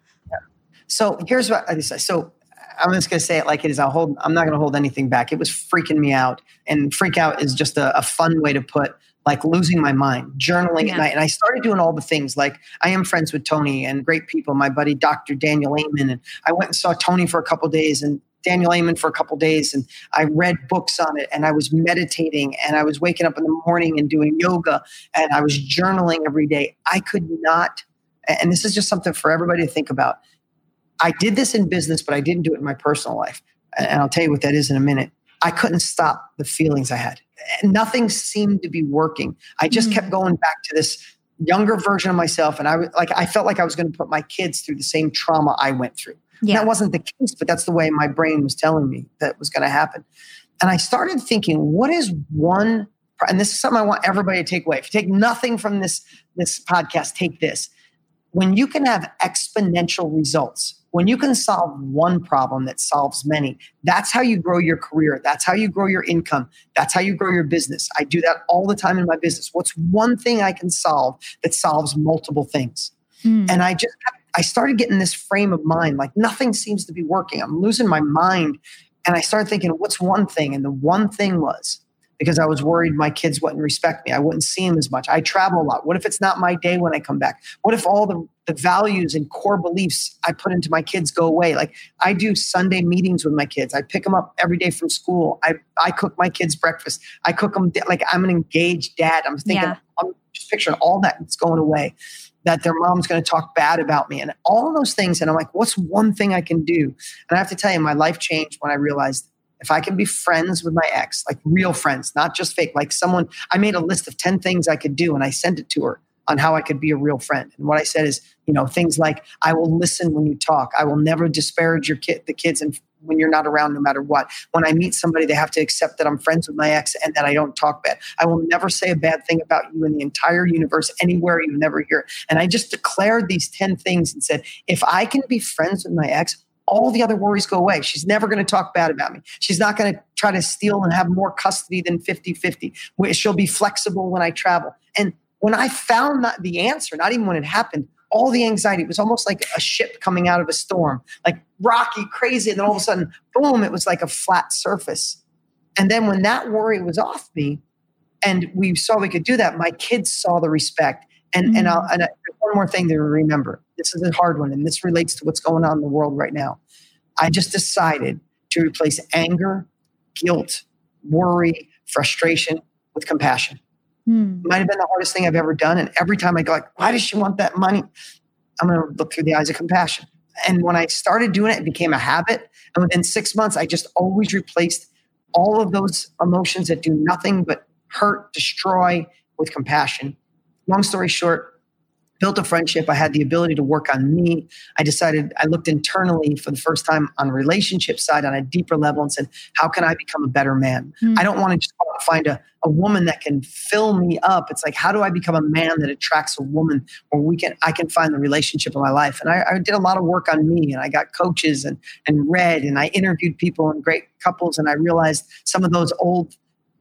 So here's what I say. So I'm just going to say it like it is. I'll hold, I'm not going to hold anything back. It was freaking me out. And freak out is just a, a fun way to put like losing my mind, journaling yeah. at night. And I started doing all the things like I am friends with Tony and great people, my buddy, Dr. Daniel Amen. And I went and saw Tony for a couple days and Daniel Amen for a couple days. And I read books on it and I was meditating and I was waking up in the morning and doing yoga and I was journaling every day. I could not, and this is just something for everybody to think about I did this in business, but I didn't do it in my personal life. And I'll tell you what that is in a minute. I couldn't stop the feelings I had. Nothing seemed to be working. I just mm-hmm. kept going back to this younger version of myself. And I was like, I felt like I was going to put my kids through the same trauma I went through. Yeah. That wasn't the case, but that's the way my brain was telling me that was going to happen. And I started thinking, what is one, and this is something I want everybody to take away. If you take nothing from this, this podcast, take this. When you can have exponential results, when you can solve one problem that solves many, that's how you grow your career. That's how you grow your income. That's how you grow your business. I do that all the time in my business. What's one thing I can solve that solves multiple things? Mm. And I just, I started getting this frame of mind like nothing seems to be working. I'm losing my mind. And I started thinking, what's one thing? And the one thing was because I was worried my kids wouldn't respect me. I wouldn't see them as much. I travel a lot. What if it's not my day when I come back? What if all the, the values and core beliefs I put into my kids go away? Like I do Sunday meetings with my kids. I pick them up every day from school. I, I cook my kids breakfast. I cook them like I'm an engaged dad. I'm thinking, yeah. I'm just picturing all that that's going away, that their mom's going to talk bad about me and all of those things. And I'm like, what's one thing I can do? And I have to tell you, my life changed when I realized if I can be friends with my ex, like real friends, not just fake, like someone, I made a list of 10 things I could do and I sent it to her on how I could be a real friend. And what I said is, you know, things like I will listen when you talk. I will never disparage your kid, the kids, and when you're not around, no matter what. When I meet somebody, they have to accept that I'm friends with my ex and that I don't talk bad. I will never say a bad thing about you in the entire universe, anywhere you never hear. And I just declared these 10 things and said, if I can be friends with my ex, all the other worries go away. She's never going to talk bad about me. She's not going to try to steal and have more custody than 50 50. She'll be flexible when I travel. And when I found that the answer, not even when it happened, all the anxiety it was almost like a ship coming out of a storm, like rocky, crazy. And then all of a sudden, boom, it was like a flat surface. And then when that worry was off me and we saw we could do that, my kids saw the respect. And, mm-hmm. and, I'll, and one more thing to remember this is a hard one, and this relates to what's going on in the world right now. I just decided to replace anger, guilt, worry, frustration with compassion. Hmm. Might have been the hardest thing I've ever done. And every time I go like, why does she want that money? I'm going to look through the eyes of compassion. And when I started doing it, it became a habit. And within six months, I just always replaced all of those emotions that do nothing but hurt, destroy with compassion. Long story short, built a friendship. I had the ability to work on me. I decided I looked internally for the first time on relationship side on a deeper level and said, how can I become a better man? Mm. I don't want to just find a, a woman that can fill me up. It's like, how do I become a man that attracts a woman where we can I can find the relationship of my life? And I, I did a lot of work on me and I got coaches and and read and I interviewed people and great couples and I realized some of those old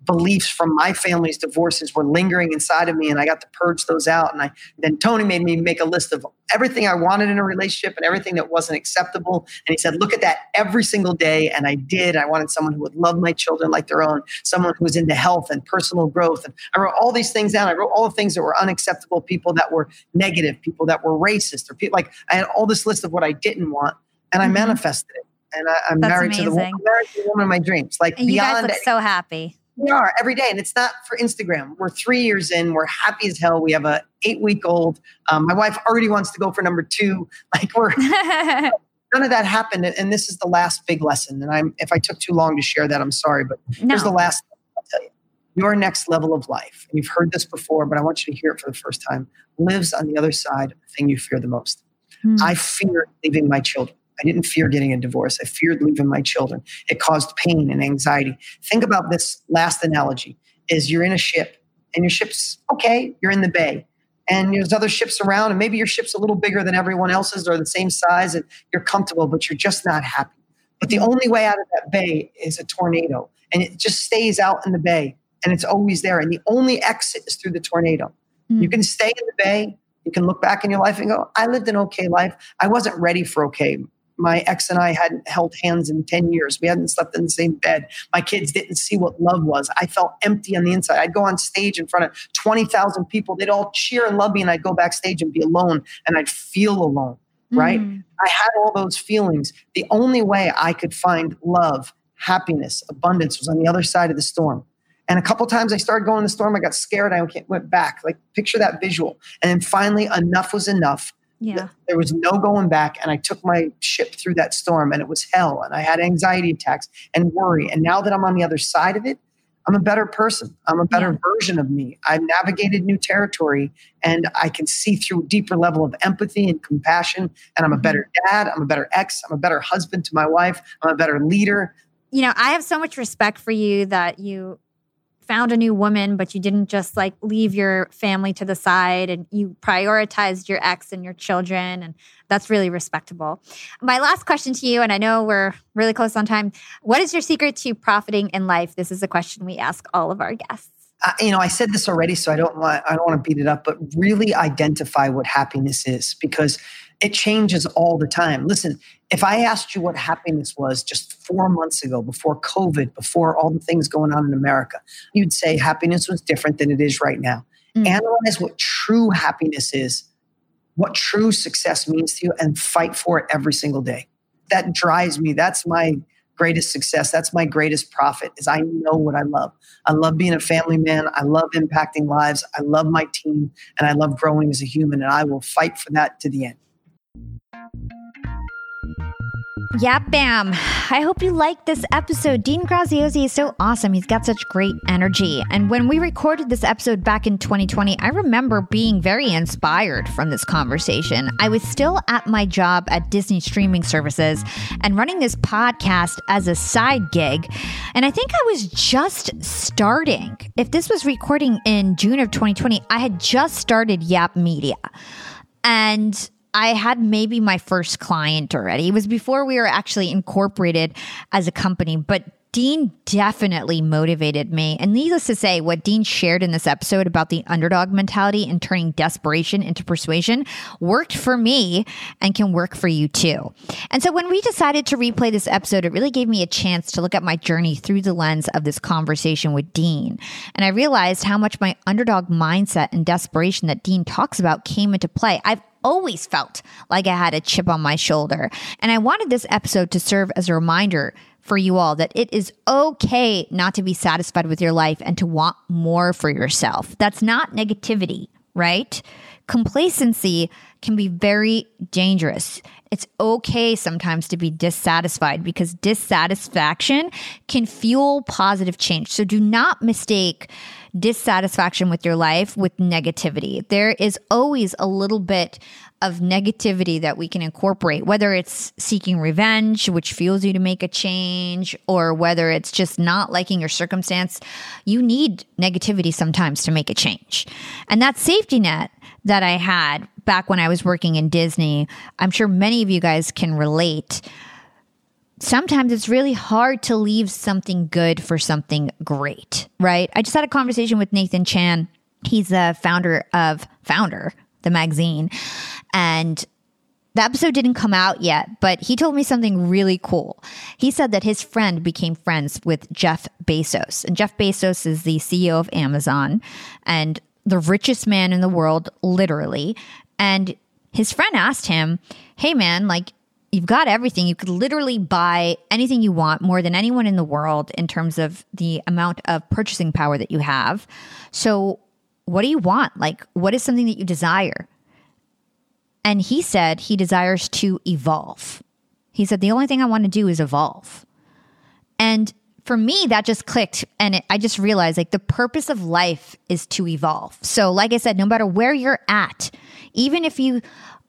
beliefs from my family's divorces were lingering inside of me and I got to purge those out. And I then Tony made me make a list of everything I wanted in a relationship and everything that wasn't acceptable. And he said, look at that every single day. And I did. I wanted someone who would love my children like their own, someone who was into health and personal growth. And I wrote all these things down. I wrote all the things that were unacceptable, people that were negative, people that were racist, or people like I had all this list of what I didn't want and I mm-hmm. manifested it. And I, am married to the woman, married to the woman of my dreams. Like and beyond you guys look so happy we are every day, and it's not for Instagram. We're three years in. We're happy as hell. We have a eight week old. Um, my wife already wants to go for number two. Like we're none of that happened, and this is the last big lesson. And I'm if I took too long to share that, I'm sorry, but no. here's the last. I'll tell you, your next level of life. And you've heard this before, but I want you to hear it for the first time. Lives on the other side of the thing you fear the most. Hmm. I fear leaving my children. I didn't fear getting a divorce. I feared leaving my children. It caused pain and anxiety. Think about this last analogy is you're in a ship and your ship's okay, you're in the bay. And there's other ships around, and maybe your ship's a little bigger than everyone else's or the same size, and you're comfortable, but you're just not happy. But the only way out of that bay is a tornado, and it just stays out in the bay, and it's always there. And the only exit is through the tornado. Mm. You can stay in the bay, you can look back in your life and go, I lived an okay life. I wasn't ready for okay my ex and I hadn't held hands in 10 years. We hadn't slept in the same bed. My kids didn't see what love was. I felt empty on the inside. I'd go on stage in front of 20,000 people. They'd all cheer and love me, and I'd go backstage and be alone, and I'd feel alone, right? Mm. I had all those feelings. The only way I could find love, happiness, abundance was on the other side of the storm. And a couple times I started going in the storm, I got scared. I went back. Like, picture that visual. And then finally, enough was enough yeah. There was no going back. And I took my ship through that storm and it was hell. And I had anxiety attacks and worry. And now that I'm on the other side of it, I'm a better person. I'm a better yeah. version of me. I've navigated new territory and I can see through a deeper level of empathy and compassion. And I'm a mm-hmm. better dad. I'm a better ex. I'm a better husband to my wife. I'm a better leader. You know, I have so much respect for you that you found a new woman, but you didn't just like leave your family to the side and you prioritized your ex and your children. And that's really respectable. My last question to you, and I know we're really close on time. What is your secret to profiting in life? This is a question we ask all of our guests. Uh, you know, I said this already, so I don't want I don't want to beat it up, but really identify what happiness is because it changes all the time. Listen, if I asked you what happiness was just four months ago, before COVID, before all the things going on in America, you'd say happiness was different than it is right now. Mm. Analyze what true happiness is, what true success means to you, and fight for it every single day. That drives me. That's my greatest success. That's my greatest profit is I know what I love. I love being a family man. I love impacting lives. I love my team and I love growing as a human and I will fight for that to the end. Yap Fam. I hope you liked this episode. Dean Graziosi is so awesome. He's got such great energy. And when we recorded this episode back in 2020, I remember being very inspired from this conversation. I was still at my job at Disney streaming services and running this podcast as a side gig. And I think I was just starting. If this was recording in June of 2020, I had just started Yap Media. And I had maybe my first client already. It was before we were actually incorporated as a company, but Dean definitely motivated me. And needless to say, what Dean shared in this episode about the underdog mentality and turning desperation into persuasion worked for me and can work for you too. And so when we decided to replay this episode, it really gave me a chance to look at my journey through the lens of this conversation with Dean. And I realized how much my underdog mindset and desperation that Dean talks about came into play. I've always felt like I had a chip on my shoulder. And I wanted this episode to serve as a reminder for you all that it is okay not to be satisfied with your life and to want more for yourself. That's not negativity, right? Complacency can be very dangerous. It's okay sometimes to be dissatisfied because dissatisfaction can fuel positive change. So do not mistake dissatisfaction with your life with negativity. There is always a little bit of negativity that we can incorporate, whether it's seeking revenge, which fuels you to make a change, or whether it's just not liking your circumstance. You need negativity sometimes to make a change. And that safety net that I had back when I was working in Disney, I'm sure many of you guys can relate sometimes it's really hard to leave something good for something great, right? I just had a conversation with Nathan Chan. He's the founder of Foundr, the magazine. And the episode didn't come out yet, but he told me something really cool. He said that his friend became friends with Jeff Bezos. And Jeff Bezos is the CEO of Amazon and the richest man in the world, literally. And his friend asked him, Hey, man, like, you've got everything. You could literally buy anything you want more than anyone in the world in terms of the amount of purchasing power that you have. So, what do you want? Like, what is something that you desire? And he said he desires to evolve. He said, The only thing I want to do is evolve. And for me, that just clicked. And it, I just realized like the purpose of life is to evolve. So, like I said, no matter where you're at, even if you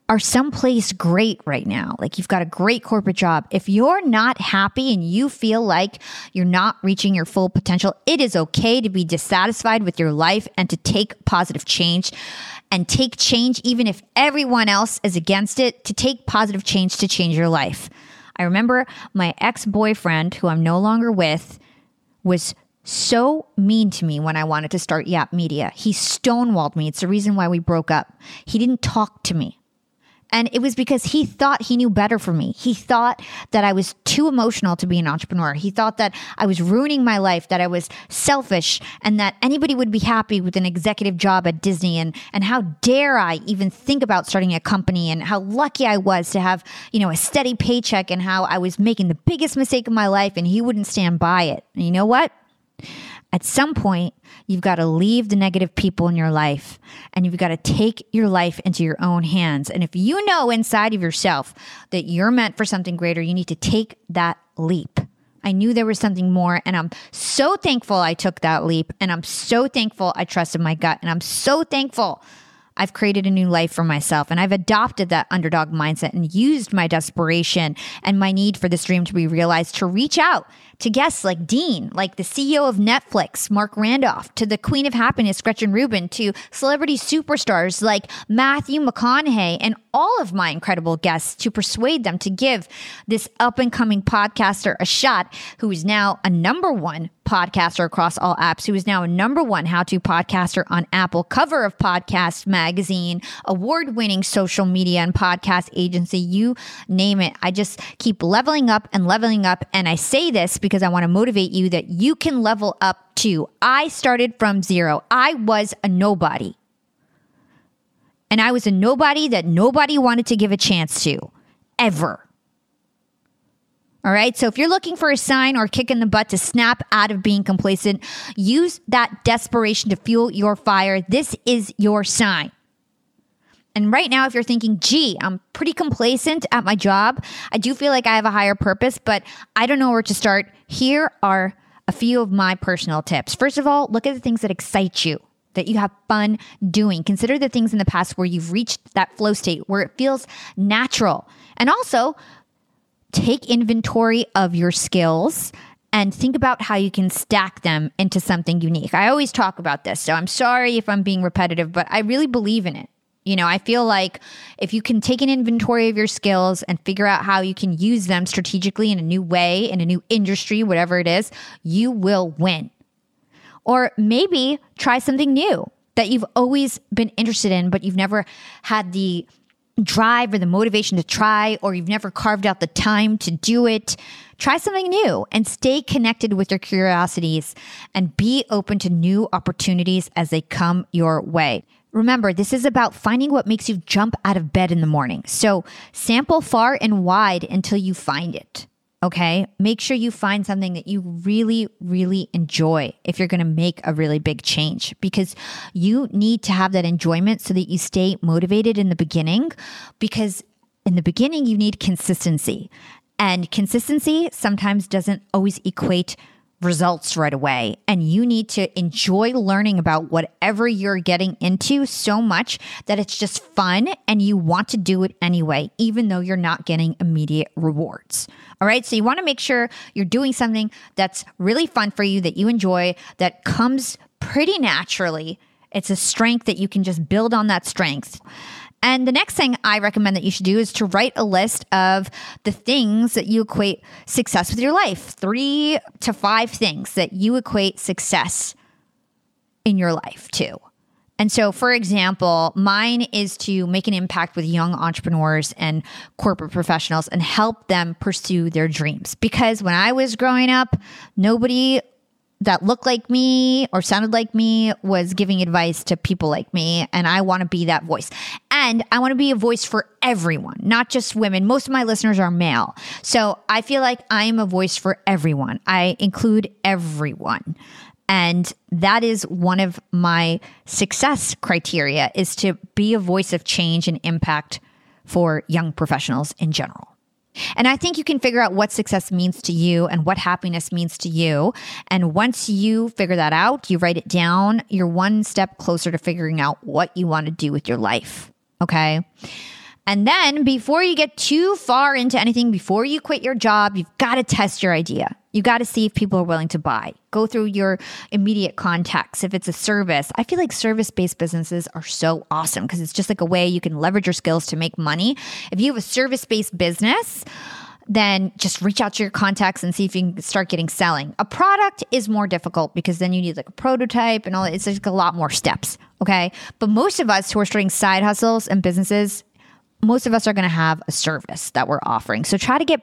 are someplace great right now. Like you've got a great corporate job. If you're not happy and you feel like you're not reaching your full potential, it is okay to be dissatisfied with your life and to take positive change and take change, even if everyone else is against it, to take positive change to change your life. I remember my ex boyfriend, who I'm no longer with, was so mean to me when I wanted to start Yap Media. He stonewalled me. It's the reason why we broke up. He didn't talk to me. And it was because he thought he knew better for me. He thought that I was too emotional to be an entrepreneur. He thought that I was ruining my life, that I was selfish, and that anybody would be happy with an executive job at Disney. And, and how dare I even think about starting a company and how lucky I was to have, you know, a steady paycheck and how I was making the biggest mistake of my life and he wouldn't stand by it. And you know what? At some point, you've got to leave the negative people in your life and you've got to take your life into your own hands. And if you know inside of yourself that you're meant for something greater, you need to take that leap. I knew there was something more, and I'm so thankful I took that leap. And I'm so thankful I trusted my gut. And I'm so thankful I've created a new life for myself and I've adopted that underdog mindset and used my desperation and my need for this dream to be realized to reach out to guests like Dean, like the CEO of Netflix, Marc Randolph, to the Queen of Happiness, Gretchen Rubin, to celebrity superstars like Matthew McConaughey, and all of my incredible guests to persuade them to give this up and coming podcaster a shot who is now a number one podcaster across all apps, who is now a number one how to podcaster on Apple, cover of Podcast Magazine, award winning social media and podcast agency, you name it. I just keep leveling up and leveling up. And I say this because I want to motivate you that you can level up too. I started from zero, I was a nobody. And I was a nobody that nobody wanted to give a chance to, ever. All right. So if you're looking for a sign or kick in the butt to snap out of being complacent, use that desperation to fuel your fire. This is your sign. And right now, if you're thinking, gee, I'm pretty complacent at my job, I do feel like I have a higher purpose, but I don't know where to start. Here are a few of my personal tips. First of all, look at the things that excite you that you have fun doing. Consider the things in the past where you've reached that flow state where it feels natural. And also, take inventory of your skills and think about how you can stack them into something unique. I always talk about this, so I'm sorry if I'm being repetitive, but I really believe in it. You know, I feel like if you can take an inventory of your skills and figure out how you can use them strategically in a new way, in a new industry, whatever it is, you will win. Or maybe try something new that you've always been interested in, but you've never had the drive or the motivation to try, or you've never carved out the time to do it, try something new and stay connected with your curiosities and be open to new opportunities as they come your way. Remember, this is about finding what makes you jump out of bed in the morning. So sample far and wide until you find it. Okay. Make sure you find something that you really, really enjoy if you're going to make a really big change because you need to have that enjoyment so that you stay motivated in the beginning. Because in the beginning, you need consistency. And consistency sometimes doesn't always equate results right away. And you need to enjoy learning about whatever you're getting into so much that it's just fun and you want to do it anyway, even though you're not getting immediate rewards. All right. So you want to make sure you're doing something that's really fun for you, that you enjoy, that comes pretty naturally. It's a strength that you can just build on that strength. And the next thing I recommend that you should do is to write a list of the things that you equate success with your life. Three to five things that you equate success in your life to. And so, for example, mine is to make an impact with young entrepreneurs and corporate professionals and help them pursue their dreams. Because when I was growing up, nobody that looked like me or sounded like me was giving advice to people like me. And I want to be that voice. And I want to be a voice for everyone, not just women. Most of my listeners are male. So I feel like I am a voice for everyone. I include everyone. And that is one of my success criteria is to be a voice of change and impact for young professionals in general. And I think you can figure out what success means to you and what happiness means to you. And once you figure that out, you write it down, you're one step closer to figuring out what you want to do with your life. Okay. And then before you get too far into anything, before you quit your job, you've got to test your idea. You got to see if people are willing to buy. Go through your immediate contacts. If it's a service, I feel like service based businesses are so awesome because it's just like a way you can leverage your skills to make money. If you have a service based business, then just reach out to your contacts and see if you can start getting selling. A product is more difficult because then you need like a prototype and all it's like a lot more steps. Okay. But most of us who are starting side hustles and businesses, most of us are going to have a service that we're offering. So try to get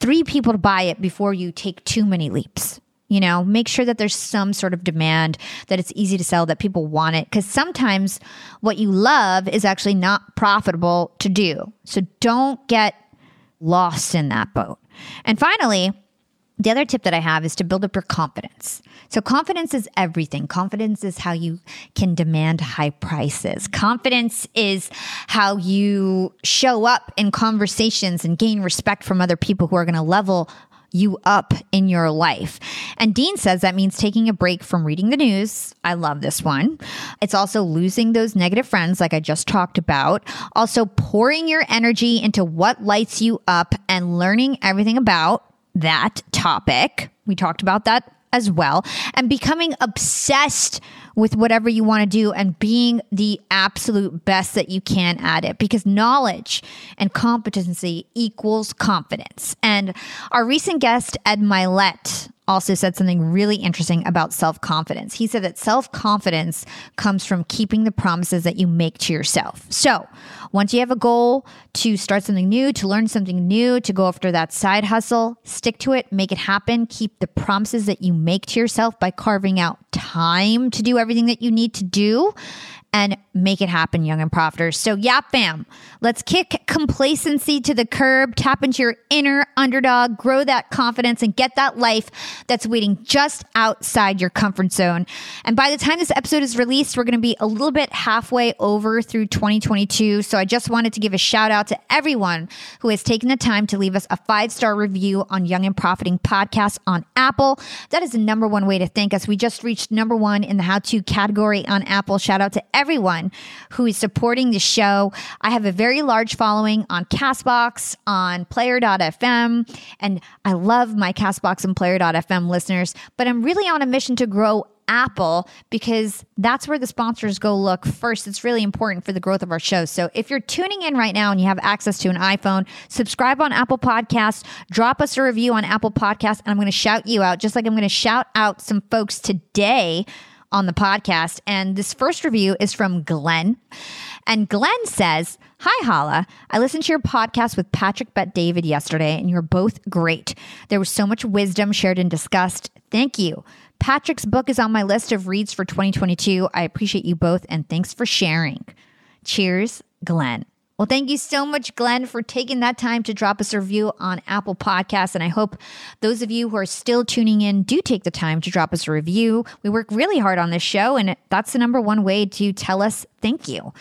three people to buy it before you take too many leaps. You know, make sure that there's some sort of demand, that it's easy to sell, that people want it. Because sometimes what you love is actually not profitable to do. So don't get lost in that boat. And finally, the other tip that I have is to build up your confidence. So, confidence is everything. Confidence is how you can demand high prices. Confidence is how you show up in conversations and gain respect from other people who are going to level you up in your life. And Dean says that means taking a break from reading the news. I love this one. It's also losing those negative friends, like I just talked about. Also, pouring your energy into what lights you up and learning everything about that topic. We talked about that as well. And becoming obsessed with whatever you want to do and being the absolute best that you can at it because knowledge and competency equals confidence. And our recent guest, Ed Mylett, also said something really interesting about self confidence. He said that self confidence comes from keeping the promises that you make to yourself. So, once you have a goal to start something new, to learn something new, to go after that side hustle, stick to it, make it happen. Keep the promises that you make to yourself by carving out time to do everything that you need to do and make it happen, young and profiters. So, Yap fam, let's kick complacency to the curb, tap into your inner underdog, grow that confidence, and get that life that's waiting just outside your comfort zone. And by the time this episode is released, we're going to be a little bit halfway over through 2022. So, I just wanted to give a shout out to everyone who has taken the time to leave us a five star review on Young and Profiting podcast on Apple. That is the number one way to thank us. We just reached number one in the how to category on Apple. Shout out to everyone who is supporting the show. I have a very large following on Castbox, on player.fm, and I love my Castbox and player.fm listeners, but I'm really on a mission to grow Apple because that's where the sponsors go look first. It's really important for the growth of our show. So if you're tuning in right now and you have access to an iPhone, subscribe on Apple Podcasts, drop us a review on Apple Podcasts, and I'm going to shout you out, just like I'm going to shout out some folks today on the podcast. And this first review is from Glenn. And Glenn says, Hi, Hala. I listened to your podcast with Patrick Bet-David yesterday, and you're both great. There was so much wisdom shared and discussed. Thank you. Patrick's book is on my list of reads for 2022. I appreciate you both, and thanks for sharing. Cheers, Glenn. Well, thank you so much, Glenn, for taking that time to drop us a review on Apple Podcasts. And I hope those of you who are still tuning in do take the time to drop us a review. We work really hard on this show, and that's the number one way to tell us thank you.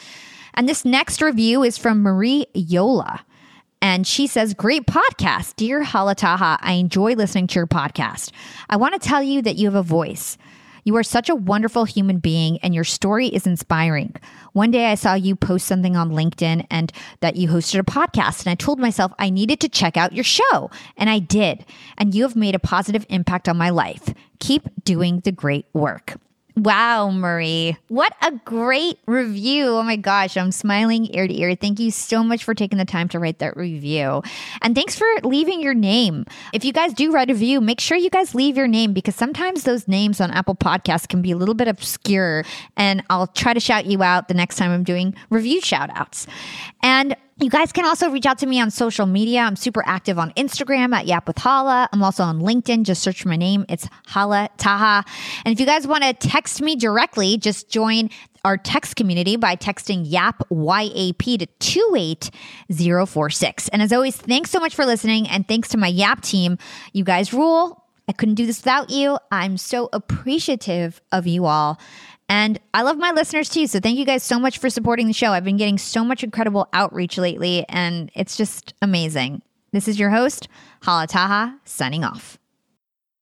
And this next review is from Marie Yola. And she says, Great podcast. Dear Hala Taha, I enjoy listening to your podcast. I want to tell you that you have a voice. You are such a wonderful human being, and your story is inspiring. One day I saw you post something on LinkedIn and that you hosted a podcast, and I told myself I needed to check out your show, and I did. And you have made a positive impact on my life. Keep doing the great work. Wow, Marie. What a great review. Oh my gosh, I'm smiling ear to ear. Thank you so much for taking the time to write that review. And thanks for leaving your name. If you guys do write a review, make sure you guys leave your name because sometimes those names on Apple Podcasts can be a little bit obscure. And I'll try to shout you out the next time I'm doing review shout outs. And you guys can also reach out to me on social media. I'm super active on Instagram at Yap with Hala. I'm also on LinkedIn. Just search for my name. It's Hala Taha. And if you guys want to text me directly, just join our text community by texting YAP YAP to 28046. And as always, thanks so much for listening. And thanks to my YAP team. You guys rule. I couldn't do this without you. I'm so appreciative of you all. And I love my listeners too. So thank you guys so much for supporting the show. I've been getting so much incredible outreach lately, and it's just amazing. This is your host, Hala Taha, signing off.